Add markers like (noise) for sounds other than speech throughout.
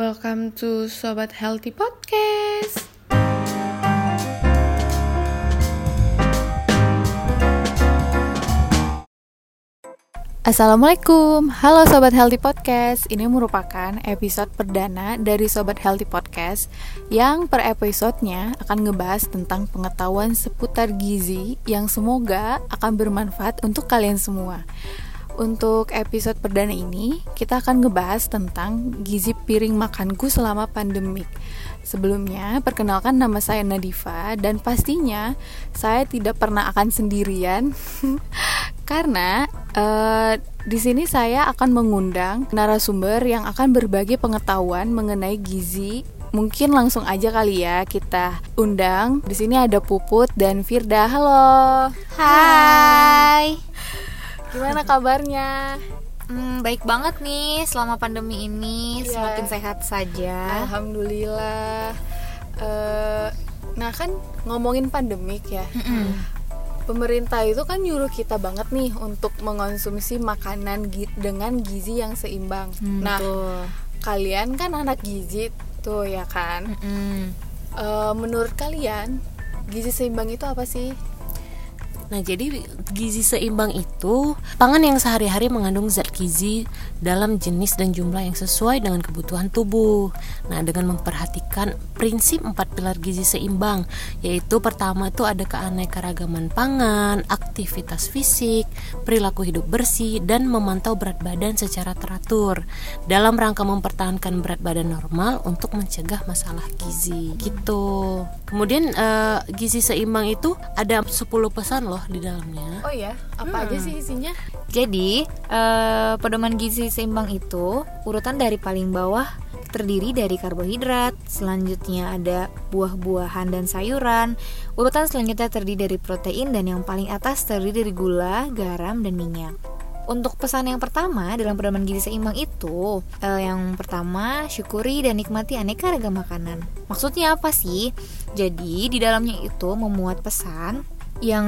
Welcome to Sobat Healthy Podcast. Assalamualaikum, halo Sobat Healthy Podcast. Ini merupakan episode perdana dari Sobat Healthy Podcast Yang per episodenya akan ngebahas tentang pengetahuan seputar gizi Yang semoga akan bermanfaat untuk kalian semua Untuk episode perdana ini, kita akan ngebahas tentang gizi piring makanku selama pandemik Sebelumnya, perkenalkan nama saya Nadifa dan pastinya saya tidak pernah akan sendirian (laughs) karena uh, di sini saya akan mengundang narasumber yang akan berbagi pengetahuan mengenai gizi. Mungkin langsung aja kali ya kita undang. Di sini ada Puput dan Firda. Halo. Hai. Gimana kabarnya? Hmm, baik banget nih selama pandemi ini Iya. semakin sehat saja. Alhamdulillah. Eh, nah kan ngomongin pandemik ya. Mm-mm. Pemerintah itu kan nyuruh kita banget nih untuk mengonsumsi makanan gi- dengan gizi yang seimbang. Hmm, nah, betul. kalian kan anak gizi tuh ya kan. Eh, menurut kalian gizi seimbang itu apa sih? Nah, jadi gizi seimbang itu pangan yang sehari-hari mengandung zat gizi dalam jenis dan jumlah yang sesuai dengan kebutuhan tubuh. Nah, dengan memperhatikan prinsip empat pilar gizi seimbang, yaitu pertama itu ada keanekaragaman pangan, aktivitas fisik, perilaku hidup bersih, dan memantau berat badan secara teratur dalam rangka mempertahankan berat badan normal untuk mencegah masalah gizi. Gitu. Kemudian eh, gizi seimbang itu ada 10 pesan loh di dalamnya. Oh ya, apa aja sih isinya? Jadi, eh, pedoman gizi seimbang itu urutan dari paling bawah terdiri dari karbohidrat, selanjutnya ada buah-buahan dan sayuran, urutan selanjutnya terdiri dari protein dan yang paling atas terdiri dari gula, garam, dan minyak. Untuk pesan yang pertama dalam pedoman gizi seimbang itu, eh, yang pertama syukuri dan nikmati aneka ragam makanan. Maksudnya apa sih? Jadi di dalamnya itu memuat pesan yang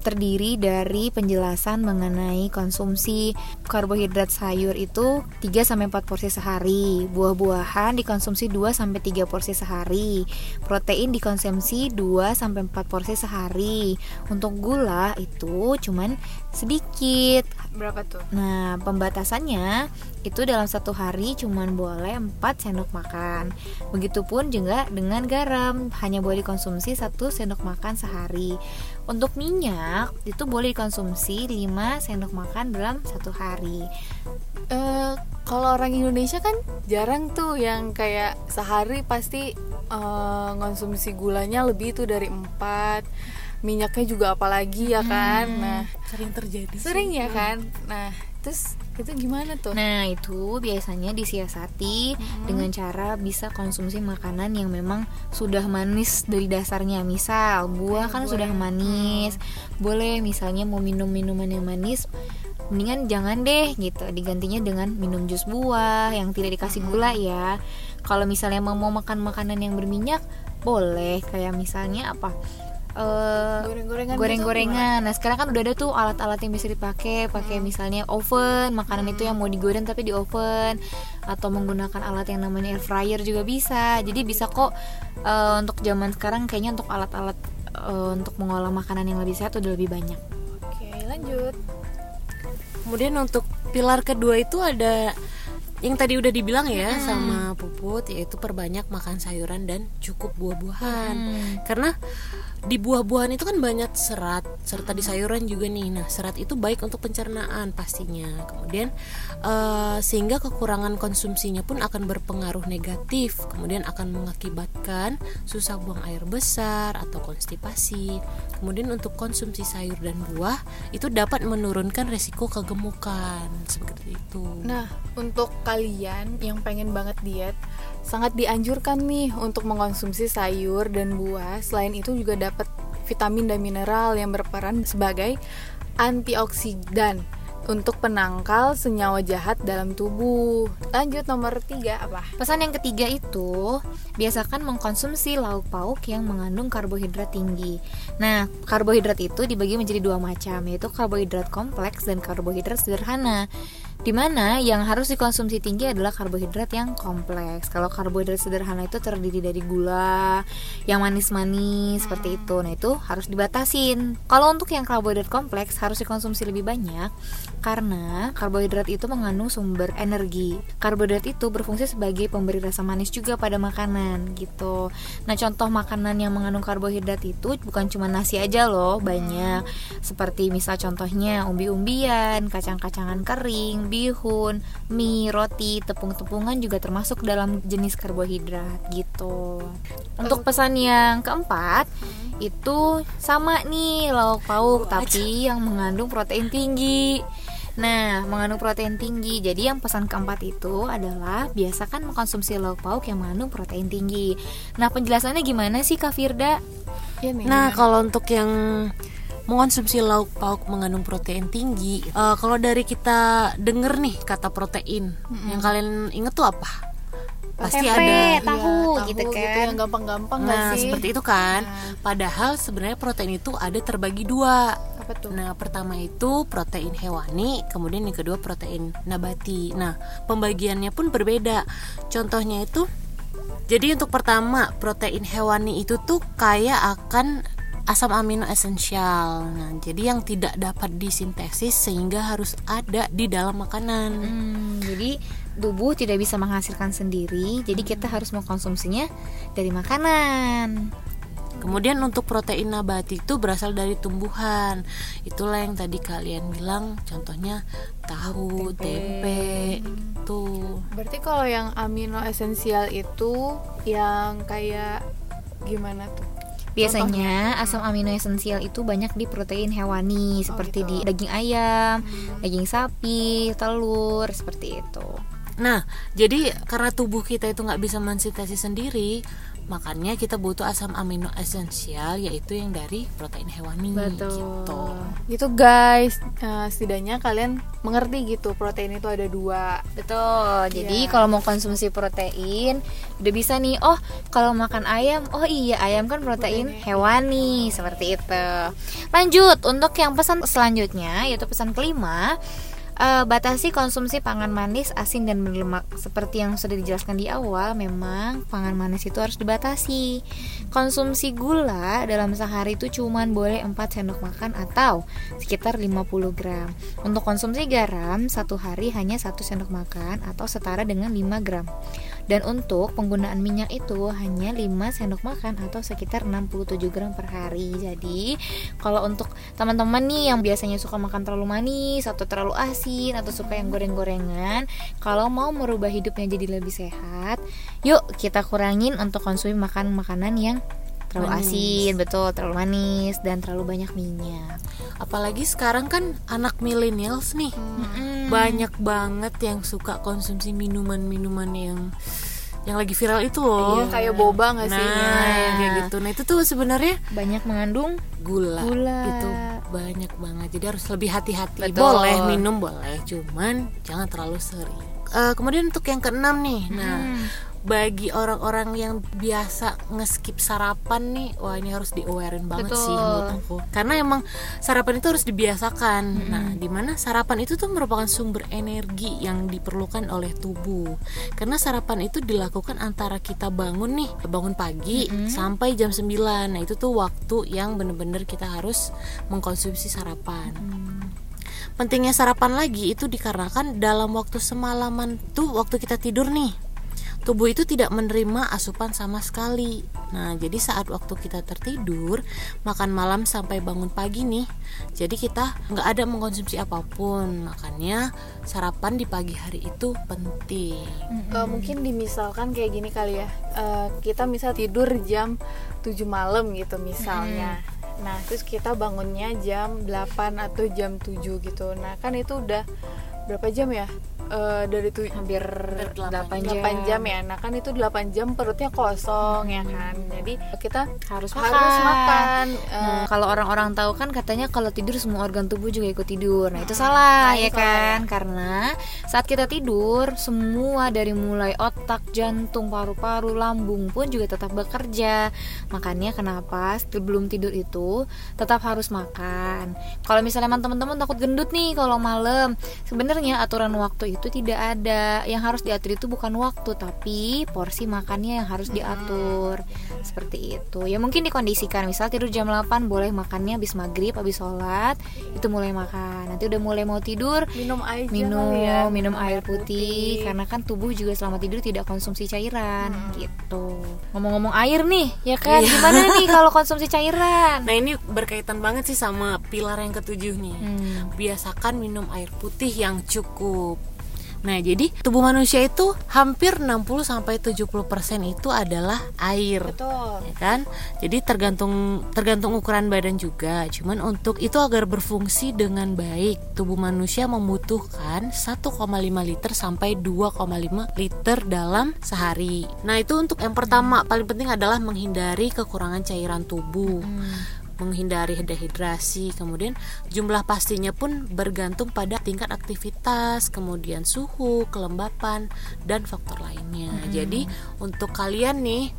terdiri dari penjelasan mengenai konsumsi karbohidrat sayur itu 3 sampai 4 porsi sehari, buah-buahan dikonsumsi 2 sampai 3 porsi sehari, protein dikonsumsi 2 sampai 4 porsi sehari. Untuk gula itu cuman sedikit. Berapa tuh? Nah, pembatasannya itu dalam satu hari cuman boleh 4 sendok makan. Begitupun juga dengan garam, hanya boleh dikonsumsi satu sendok makan sehari. Untuk minyak itu boleh dikonsumsi 5 sendok makan dalam satu hari. Eh, kalau orang Indonesia kan jarang tuh yang kayak sehari pasti eh, ngonsumsi gulanya lebih tuh dari 4 minyaknya juga apalagi ya kan nah Sering terjadi. sih. sering ya kan nah terus itu gimana tuh Nah, itu biasanya disiasati dengan cara bisa konsumsi makanan yang memang sudah manis dari dasarnya. Misal, buah kan buah sudah manis. Boleh misalnya mau minum minuman yang manis, mendingan jangan deh gitu. Digantinya dengan minum jus buah yang tidak dikasih gula ya. Kalau misalnya mau makan makanan yang berminyak, boleh kayak misalnya apa? Eh, goreng-gorengan goreng-gorengan. Nah, sekarang kan udah ada tuh alat-alat yang bisa dipakai, pakai misalnya oven, makanan itu yang mau digoreng tapi di oven atau menggunakan alat yang namanya air fryer juga bisa. Jadi bisa kok eh, untuk zaman sekarang kayaknya untuk alat-alat eh, untuk mengolah makanan yang lebih sehat udah lebih banyak. oke lanjut Kemudian untuk pilar kedua itu ada yang tadi udah dibilang ya sama Puput yaitu perbanyak makan sayuran dan cukup buah-buahan. Karena di buah-buahan itu kan banyak serat serta di sayuran juga nih. Nah, serat itu baik untuk pencernaan pastinya. Kemudian eh, sehingga kekurangan konsumsinya pun akan berpengaruh negatif. Kemudian akan mengakibatkan susah buang air besar atau konstipasi. Kemudian untuk konsumsi sayur dan buah itu dapat menurunkan resiko kegemukan seperti itu. Nah, untuk kalian yang pengen banget diet, sangat dianjurkan nih untuk mengonsumsi sayur dan buah. Selain itu juga dapat vitamin dan mineral yang berperan sebagai antioksidan untuk penangkal senyawa jahat dalam tubuh. Lanjut nomor tiga apa? Pesan yang ketiga itu biasakan mengkonsumsi lauk pauk yang mengandung karbohidrat tinggi. Nah, karbohidrat itu dibagi menjadi dua macam, yaitu karbohidrat kompleks dan karbohidrat sederhana. Di mana yang harus dikonsumsi tinggi adalah karbohidrat yang kompleks. Kalau karbohidrat sederhana itu terdiri dari gula, yang manis-manis seperti itu. Nah itu harus dibatasin. Kalau untuk yang karbohidrat kompleks harus dikonsumsi lebih banyak karena karbohidrat itu mengandung sumber energi. Karbohidrat itu berfungsi sebagai pemberi rasa manis juga pada makanan gitu. Nah contoh makanan yang mengandung karbohidrat itu bukan cuma nasi aja loh, banyak. Seperti misal contohnya umbi-umbian, kacang-kacangan kering, bihun, mie, roti, tepung-tepungan juga termasuk dalam jenis karbohidrat gitu. Untuk pesan yang keempat itu sama nih lauk pauk tapi yang mengandung protein tinggi. Nah, mengandung protein tinggi. Jadi yang pesan keempat itu adalah biasakan mengkonsumsi lauk pauk yang mengandung protein tinggi. Nah, penjelasannya gimana sih Kak Firda? Nih. Nah, kalau untuk yang mengonsumsi lauk pauk mengandung protein tinggi, eh, kalau dari kita denger nih kata protein, yang kalian inget tuh apa? Pasti Tempe, ada tahu, Iya, gitu kan. yang gampang-gampang nggak Nah, sih? seperti itu kan. Nah. Padahal sebenarnya protein itu ada terbagi dua. Apa tuh? Nah, pertama itu protein hewani, kemudian yang kedua protein nabati. Nah, pembagiannya pun berbeda. Contohnya itu jadi untuk pertama, protein hewani itu tuh kaya akan asam amino esensial. Nah, jadi yang tidak dapat disintesis sehingga harus ada di dalam makanan. Hmm, jadi tubuh tidak bisa menghasilkan sendiri, jadi kita harus mengkonsumsinya dari makanan. Kemudian untuk protein nabati itu berasal dari tumbuhan. Itulah yang tadi kalian bilang contohnya tahu, tempe, tuh. Berarti kalau yang amino esensial itu yang kayak gimana tuh? Biasanya asam amino esensial itu banyak di protein hewani seperti di daging ayam, daging sapi, telur seperti itu. Nah, jadi karena tubuh kita itu nggak bisa mensintesis sendiri, makanya kita butuh asam amino esensial yaitu yang dari protein hewani. Gitu. Gitu guys, Eh, setidaknya kalian mengerti gitu protein itu ada dua. Betul. Jadi Iya. kalau mau konsumsi protein udah bisa nih. Oh, kalau makan ayam, oh iya ayam kan protein hewani seperti itu. Lanjut untuk yang pesan selanjutnya yaitu pesan kelima. Eh, batasi konsumsi pangan manis, asin dan berlemak. Seperti yang sudah dijelaskan di awal, memang pangan manis itu harus dibatasi. Konsumsi gula dalam sehari itu cuman boleh 4 sendok makan atau sekitar 50 gram. Untuk konsumsi garam satu hari hanya satu sendok makan atau setara dengan 5 gram. Dan untuk penggunaan minyak itu hanya 5 sendok makan atau sekitar 67 gram per hari. Jadi, kalau untuk teman-teman nih yang biasanya suka makan terlalu manis atau terlalu asin atau suka yang goreng-gorengan, kalau mau merubah hidupnya jadi lebih sehat, yuk kita kurangin untuk konsumsi makan makanan yang terlalu Manis. asin, betul, terlalu manis dan terlalu banyak minyak. Apalagi sekarang kan anak millennials nih. Mm-mm. Banyak banget yang suka konsumsi minuman-minuman yang yang lagi viral itu loh. Iya, kayak boba nggak Nah, sih? yang kayak gitu. Nah, itu tuh sebenarnya banyak mengandung gula. Gula. Itu banyak banget. Jadi harus lebih hati-hati. Boleh minum boleh, cuman jangan terlalu sering. Eh, kemudian untuk yang keenam nih. Nah, bagi orang-orang yang biasa ngeskip sarapan nih, wah ini harus di-awarein banget sih Betul. menurut aku. Karena emang sarapan itu harus dibiasakan. Nah, di mana sarapan itu tuh merupakan sumber energi yang diperlukan oleh tubuh. Karena sarapan itu dilakukan antara kita bangun nih, bangun pagi sampai jam 9. Nah, itu tuh waktu yang bener-bener kita harus mengkonsumsi sarapan. Pentingnya sarapan lagi itu dikarenakan dalam waktu semalaman tuh waktu kita tidur nih tubuh itu tidak menerima asupan sama sekali. Nah, jadi saat waktu kita tertidur, makan malam sampai bangun pagi nih, jadi kita nggak ada mengkonsumsi apa pun. Makanya sarapan di pagi hari itu penting. Eh, mungkin dimisalkan kayak gini kali ya. Eh, kita misal tidur jam 7 malam gitu misalnya. Nah, terus kita bangunnya jam 8 atau jam 7 gitu. Nah, kan itu udah berapa jam ya? Eh, dari tuh hampir delapan 8 jam. 8 jam ya. Nah, kan itu 8 jam perutnya kosong ya kan. Jadi kita harus makan. harus makan. eh, Nah, kalau orang-orang tahu kan katanya kalau tidur semua organ tubuh juga ikut tidur. Nah, itu salah Nah, ya itu kan? Karena saat kita tidur, semua dari mulai otak, jantung, paru-paru, lambung pun juga tetap bekerja. Makanya kenapa sebelum tidur itu tetap harus makan. Kalau misalnya teman-teman takut gendut nih kalau malam, sebenarnya aturan waktu itu tidak ada. Yang harus diatur itu bukan waktu, tapi porsi makannya yang harus diatur. Seperti itu. Ya mungkin dikondisikan, misal tidur jam 8 boleh makannya habis maghrib, habis sholat, itu mulai makan. Nanti udah mulai mau tidur, minum aja minum ya. minum air putih karena kan tubuh juga selama tidur tidak konsumsi cairan gitu ngomong-ngomong air nih ya kan gimana nih kalau konsumsi cairan Nah ini berkaitan banget sih sama pilar yang ketujuh nih. Hmm. Biasakan minum air putih yang cukup. Nah, jadi tubuh manusia itu hampir 60 sampai 70% itu adalah air. Betul. Ya kan? Jadi tergantung tergantung ukuran badan juga. Cuman untuk itu agar berfungsi dengan baik, tubuh manusia membutuhkan 1,5 liter sampai 2,5 liter dalam sehari. Nah, itu untuk yang pertama paling penting adalah menghindari kekurangan cairan tubuh menghindari dehidrasi kemudian jumlah pastinya pun bergantung pada tingkat aktivitas kemudian suhu kelembapan dan faktor lainnya jadi untuk kalian nih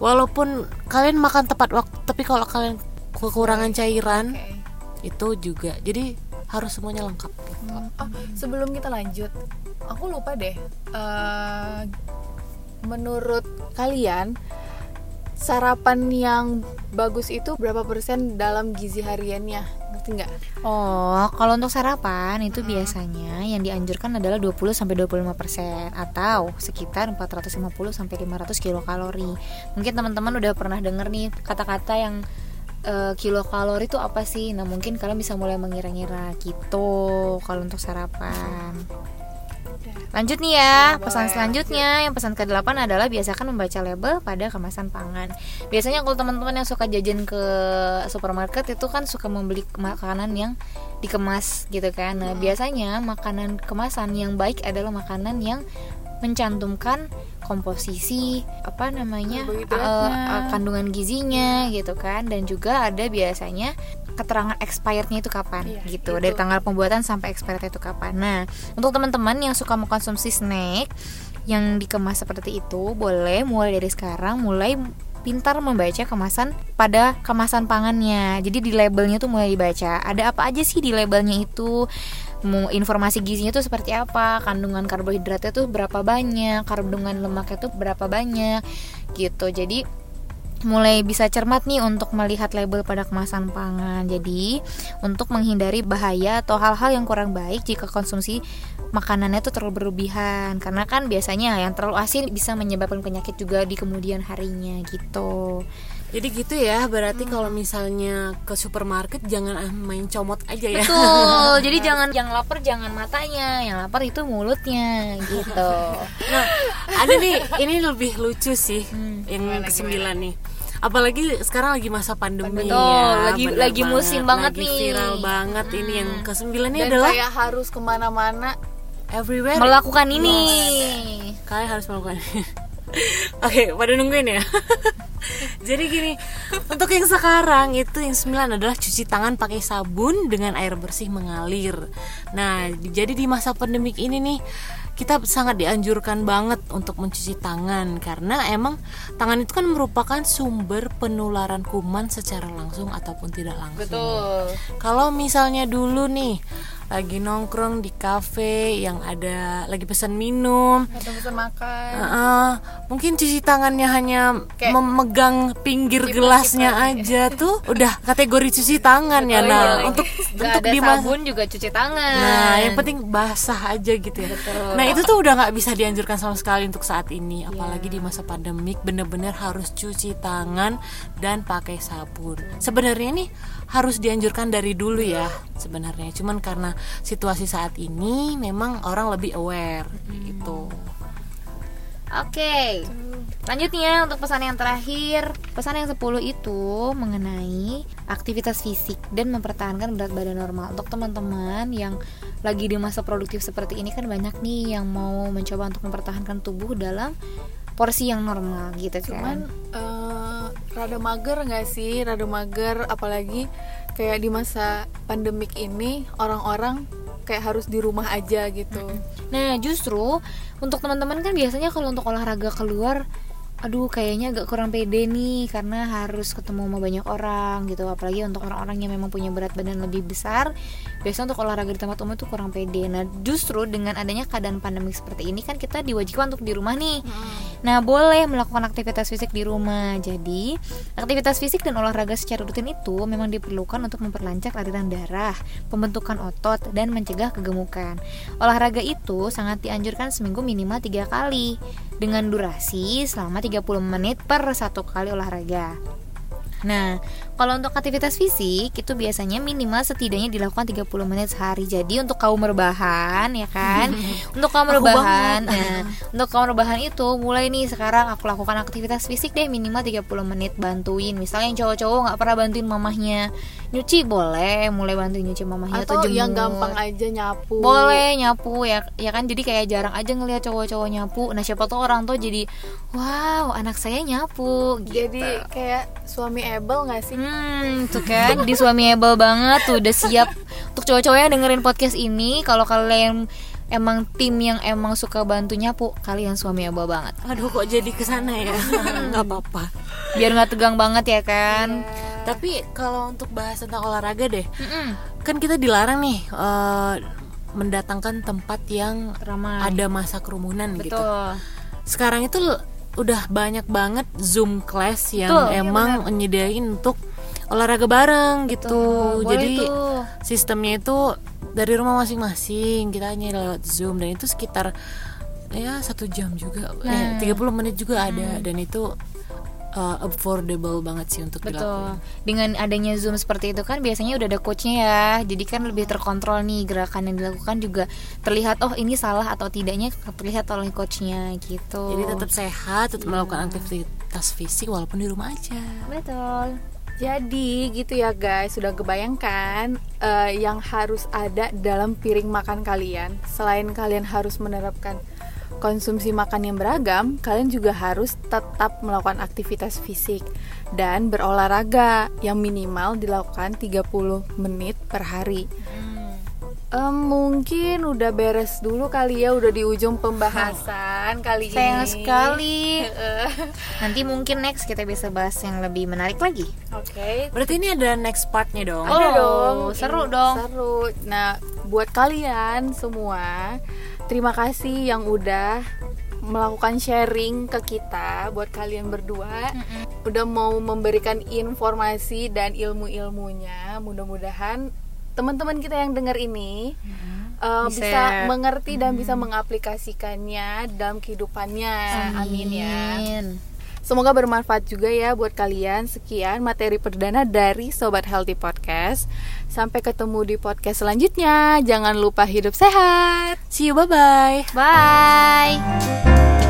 walaupun kalian makan tepat waktu tapi kalau kalian kekurangan cairan Oke. itu juga jadi harus semuanya lengkap Oh, sebelum kita lanjut, aku lupa deh. eh, menurut kalian sarapan yang bagus itu berapa persen dalam gizi hariannya? Ngerti nggak? Oh, kalau untuk sarapan itu biasanya yang dianjurkan adalah 20 sampai 25% atau sekitar 450 sampai 500 kilokalori. Mungkin teman-teman udah pernah denger nih kata-kata yang eh, kilokalori itu apa sih? Nah, mungkin kalian bisa mulai mengira-ngira gitu kalau untuk sarapan. Lanjut nih ya, pesan selanjutnya yang pesan ke-8 adalah biasakan membaca label pada kemasan pangan. Biasanya kalau teman-teman yang suka jajan ke supermarket itu kan suka membeli makanan yang dikemas gitu kan. Nah, biasanya makanan kemasan yang baik adalah makanan yang mencantumkan komposisi apa namanya eh, eh, kandungan gizinya gitu kan dan juga ada biasanya keterangan expirednya itu kapan Iya, gitu itu. dari tanggal pembuatan sampai expired itu kapan. Nah, untuk teman-teman yang suka mengkonsumsi snack yang dikemas seperti itu, boleh mulai dari sekarang mulai pintar membaca kemasan pada kemasan pangannya. Jadi di labelnya tuh mulai dibaca. Ada apa aja sih di labelnya itu? Informasi gizinya tuh seperti apa? Kandungan karbohidratnya tuh berapa banyak? Kandungan lemaknya tuh berapa banyak? Gitu. Jadi mulai bisa cermat nih untuk melihat label pada kemasan pangan. Jadi, untuk menghindari bahaya atau hal-hal yang kurang baik jika konsumsi makanannya itu terlalu berlebihan. Karena kan biasanya yang terlalu asin bisa menyebabkan penyakit juga di kemudian harinya gitu. Jadi gitu ya berarti kalau misalnya ke supermarket jangan ah, main comot aja ya Betul. (laughs) Jadi jangan yang lapar jangan matanya, yang lapar itu mulutnya gitu. (laughs) Nah, ada nih, ini lebih lucu sih yang Gimana, kesembilan nih. Apalagi sekarang lagi masa pandemi Betul, ya, lagi- bener lagi musim banget lagi nih. viral banget ini yang kesembilan ini Dan adalah kayak harus ke mana-mana. everywhere. Melakukan ini. Kalian harus melakukan. (laughs) Oke, pada nungguin ya. (laughs) Jadi gini, untuk yang sekarang itu yang sembilan adalah cuci tangan pakai sabun dengan air bersih mengalir. Nah, di- jadi di masa pandemik ini nih kita sangat dianjurkan banget untuk mencuci tangan karena emang tangan itu kan merupakan sumber penularan kuman secara langsung ataupun tidak langsung. Betul. Kalau misalnya dulu nih lagi nongkrong di kafe yang ada lagi pesan minum, Atau pesan makan. Heeh, mungkin cuci tangannya hanya Kayak memegang pinggir gelasnya kipas, aja tuh udah kategori cuci tangan ya. Oh, Nah, iya, untuk Nggak untuk ada di sabun juga cuci tangan. Nah, yang penting basah aja gitu ya. Nah, itu tuh udah nggak bisa dianjurkan sama sekali untuk saat ini, apalagi di masa pandemik bener-bener harus cuci tangan dan pakai sabun. Sebenarnya ini harus dianjurkan dari dulu ya sebenarnya. Cuman karena situasi saat ini memang orang lebih aware gitu. Oke. Lanjutnya untuk pesan yang terakhir, pesan yang 10 itu mengenai aktivitas fisik dan mempertahankan berat badan normal. Untuk teman-teman yang lagi di masa produktif seperti ini kan banyak nih yang mau mencoba untuk mempertahankan tubuh dalam porsi yang normal gitu cuman kan eh, rada mager nggak sih? Rada mager apalagi kayak di masa pandemik ini orang-orang kayak harus di rumah aja gitu. Nah justru untuk teman-teman kan biasanya kalau untuk olahraga keluar Aduh kayaknya agak kurang pede nih karena harus ketemu sama banyak orang gitu. Apalagi untuk orang-orang yang memang punya berat badan lebih besar Biasanya untuk olahraga di tempat umum itu kurang pede. Nah justru dengan adanya keadaan pandemik seperti ini kan kita diwajibkan untuk di rumah nih. Nah boleh melakukan aktivitas fisik di rumah. Jadi aktivitas fisik dan olahraga secara rutin itu memang diperlukan untuk memperlancar aliran darah Pembentukan otot dan mencegah kegemukan. Olahraga itu sangat dianjurkan seminggu minimal tiga kali Dengan durasi selama 30 menit per satu kali olahraga Nah, kalau untuk aktivitas fisik itu biasanya minimal setidaknya dilakukan 30 menit sehari. Jadi untuk kaum rebahan ya kan. (laughs) untuk kaum rebahan. (laughs) Nah, untuk kaum rebahan itu mulai nih sekarang aku lakukan aktivitas fisik deh minimal 30 menit bantuin. Misalnya yang cowok-cowok nggak pernah bantuin mamahnya nyuci boleh, mulai bantuin nyuci mamahnya atau atau, yang jemur. gampang aja nyapu Boleh nyapu ya ya kan jadi kayak jarang aja ngelihat cowok-cowok nyapu. Nah, siapa tuh orang tuh jadi wow, anak saya nyapu gitu. jadi kayak suami able nggak sih Hmm, tuh kan di suami able banget tuh udah siap untuk cowok-cowok yang dengerin podcast ini. Kalau kalian emang tim yang emang suka bantu nyapu, kalian suami able banget. aduh kok jadi ke sana ya (laughs) nggak apa-apa Biar nggak tegang banget ya kan. Tapi kalau untuk bahas tentang olahraga deh Mm-mm. kan kita dilarang nih eh, mendatangkan tempat yang Ramai. ada masa kerumunan gitu Betul. sekarang itu udah banyak banget zoom class yang Betul, iya emang nyediain untuk olahraga bareng gitu Betul, boleh jadi tuh. sistemnya itu dari rumah masing-masing kita hanya lewat zoom dan itu sekitar ya satu jam juga Nah. eh, 30 menit juga ada dan itu uh, affordable banget sih untuk dilakukan Betul. Dengan adanya Zoom seperti itu kan biasanya udah ada coachnya ya. Jadi kan lebih terkontrol nih gerakan yang dilakukan juga terlihat oh ini salah atau tidaknya terlihat oleh coachnya gitu. jadi tetap sehat tetap melakukan aktivitas fisik walaupun di rumah aja betul. Jadi gitu ya guys, sudah kebayangkan eh, yang harus ada dalam piring makan kalian. Selain kalian harus menerapkan konsumsi makan yang beragam, kalian juga harus tetap melakukan aktivitas fisik dan berolahraga yang minimal dilakukan 30 menit per hari. Em, mungkin udah beres dulu kali ya, udah di ujung pembahasan kali Sayang ini. sekali. (laughs) Nanti mungkin next kita bisa bahas yang lebih menarik lagi. Oke, berarti ini ada next partnya dong Oh, Ada dong, seru ini dong. Seru. Nah, buat kalian semua, terima kasih yang udah melakukan sharing ke kita buat kalian berdua. Udah mau memberikan informasi dan ilmu-ilmunya. Mudah-mudahan teman-teman kita yang dengar ini uh, Bisa- bisa, mengerti dan bisa mengaplikasikannya dalam kehidupannya. Amin ya. Semoga bermanfaat juga ya buat kalian. Sekian materi perdana dari Sobat Healthy Podcast. Sampai ketemu di podcast selanjutnya. Jangan lupa hidup sehat. see you bye bye Bye.